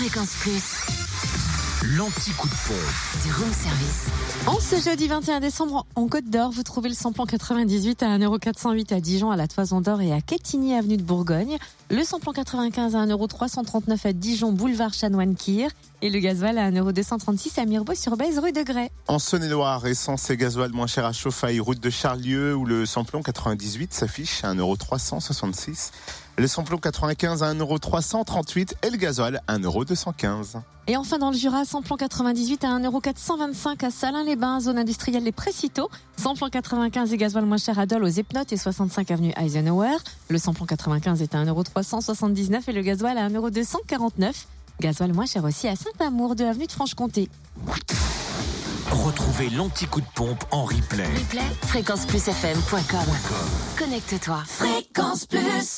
Fréquence Plus, L'anti-coup de pompe. du room service. En ce jeudi 21 décembre, en Côte d'Or, vous trouvez le samplon 98 à 1,408€ à Dijon, à la Toison d'Or et à Quetigny, avenue de Bourgogne. Le samplon 95 à 1,339€ à Dijon, boulevard Chanoine-Kir. Et le gasoil à 1,236€ à Mirbeau-sur-Bèze, rue de Grès. En Saône-et-Loire, essence et gasoil moins cher à Chauffaille, route de Charlieu, où le samplon 98 s'affiche à 1,366€. Le samplon 95 à 1,338€ et le gasoil à 1,215€. Et enfin dans le Jura, samplon 98 à 1,425€ à Salins-les-Bains, zone industrielle des Précitaux. Samplon 95 et gasoil moins cher à Dole aux Epnotes et 65 avenue Eisenhower. Le samplon 95 est à 1,379€ et le gasoil à 1,249€. Gasoil moins cher aussi à Saint-Amour de avenue de Franche-Comté. Retrouvez l'anti-coup de pompe en replay. Replay, fréquenceplusfm.com. Connecte-toi. Fréquence Plus.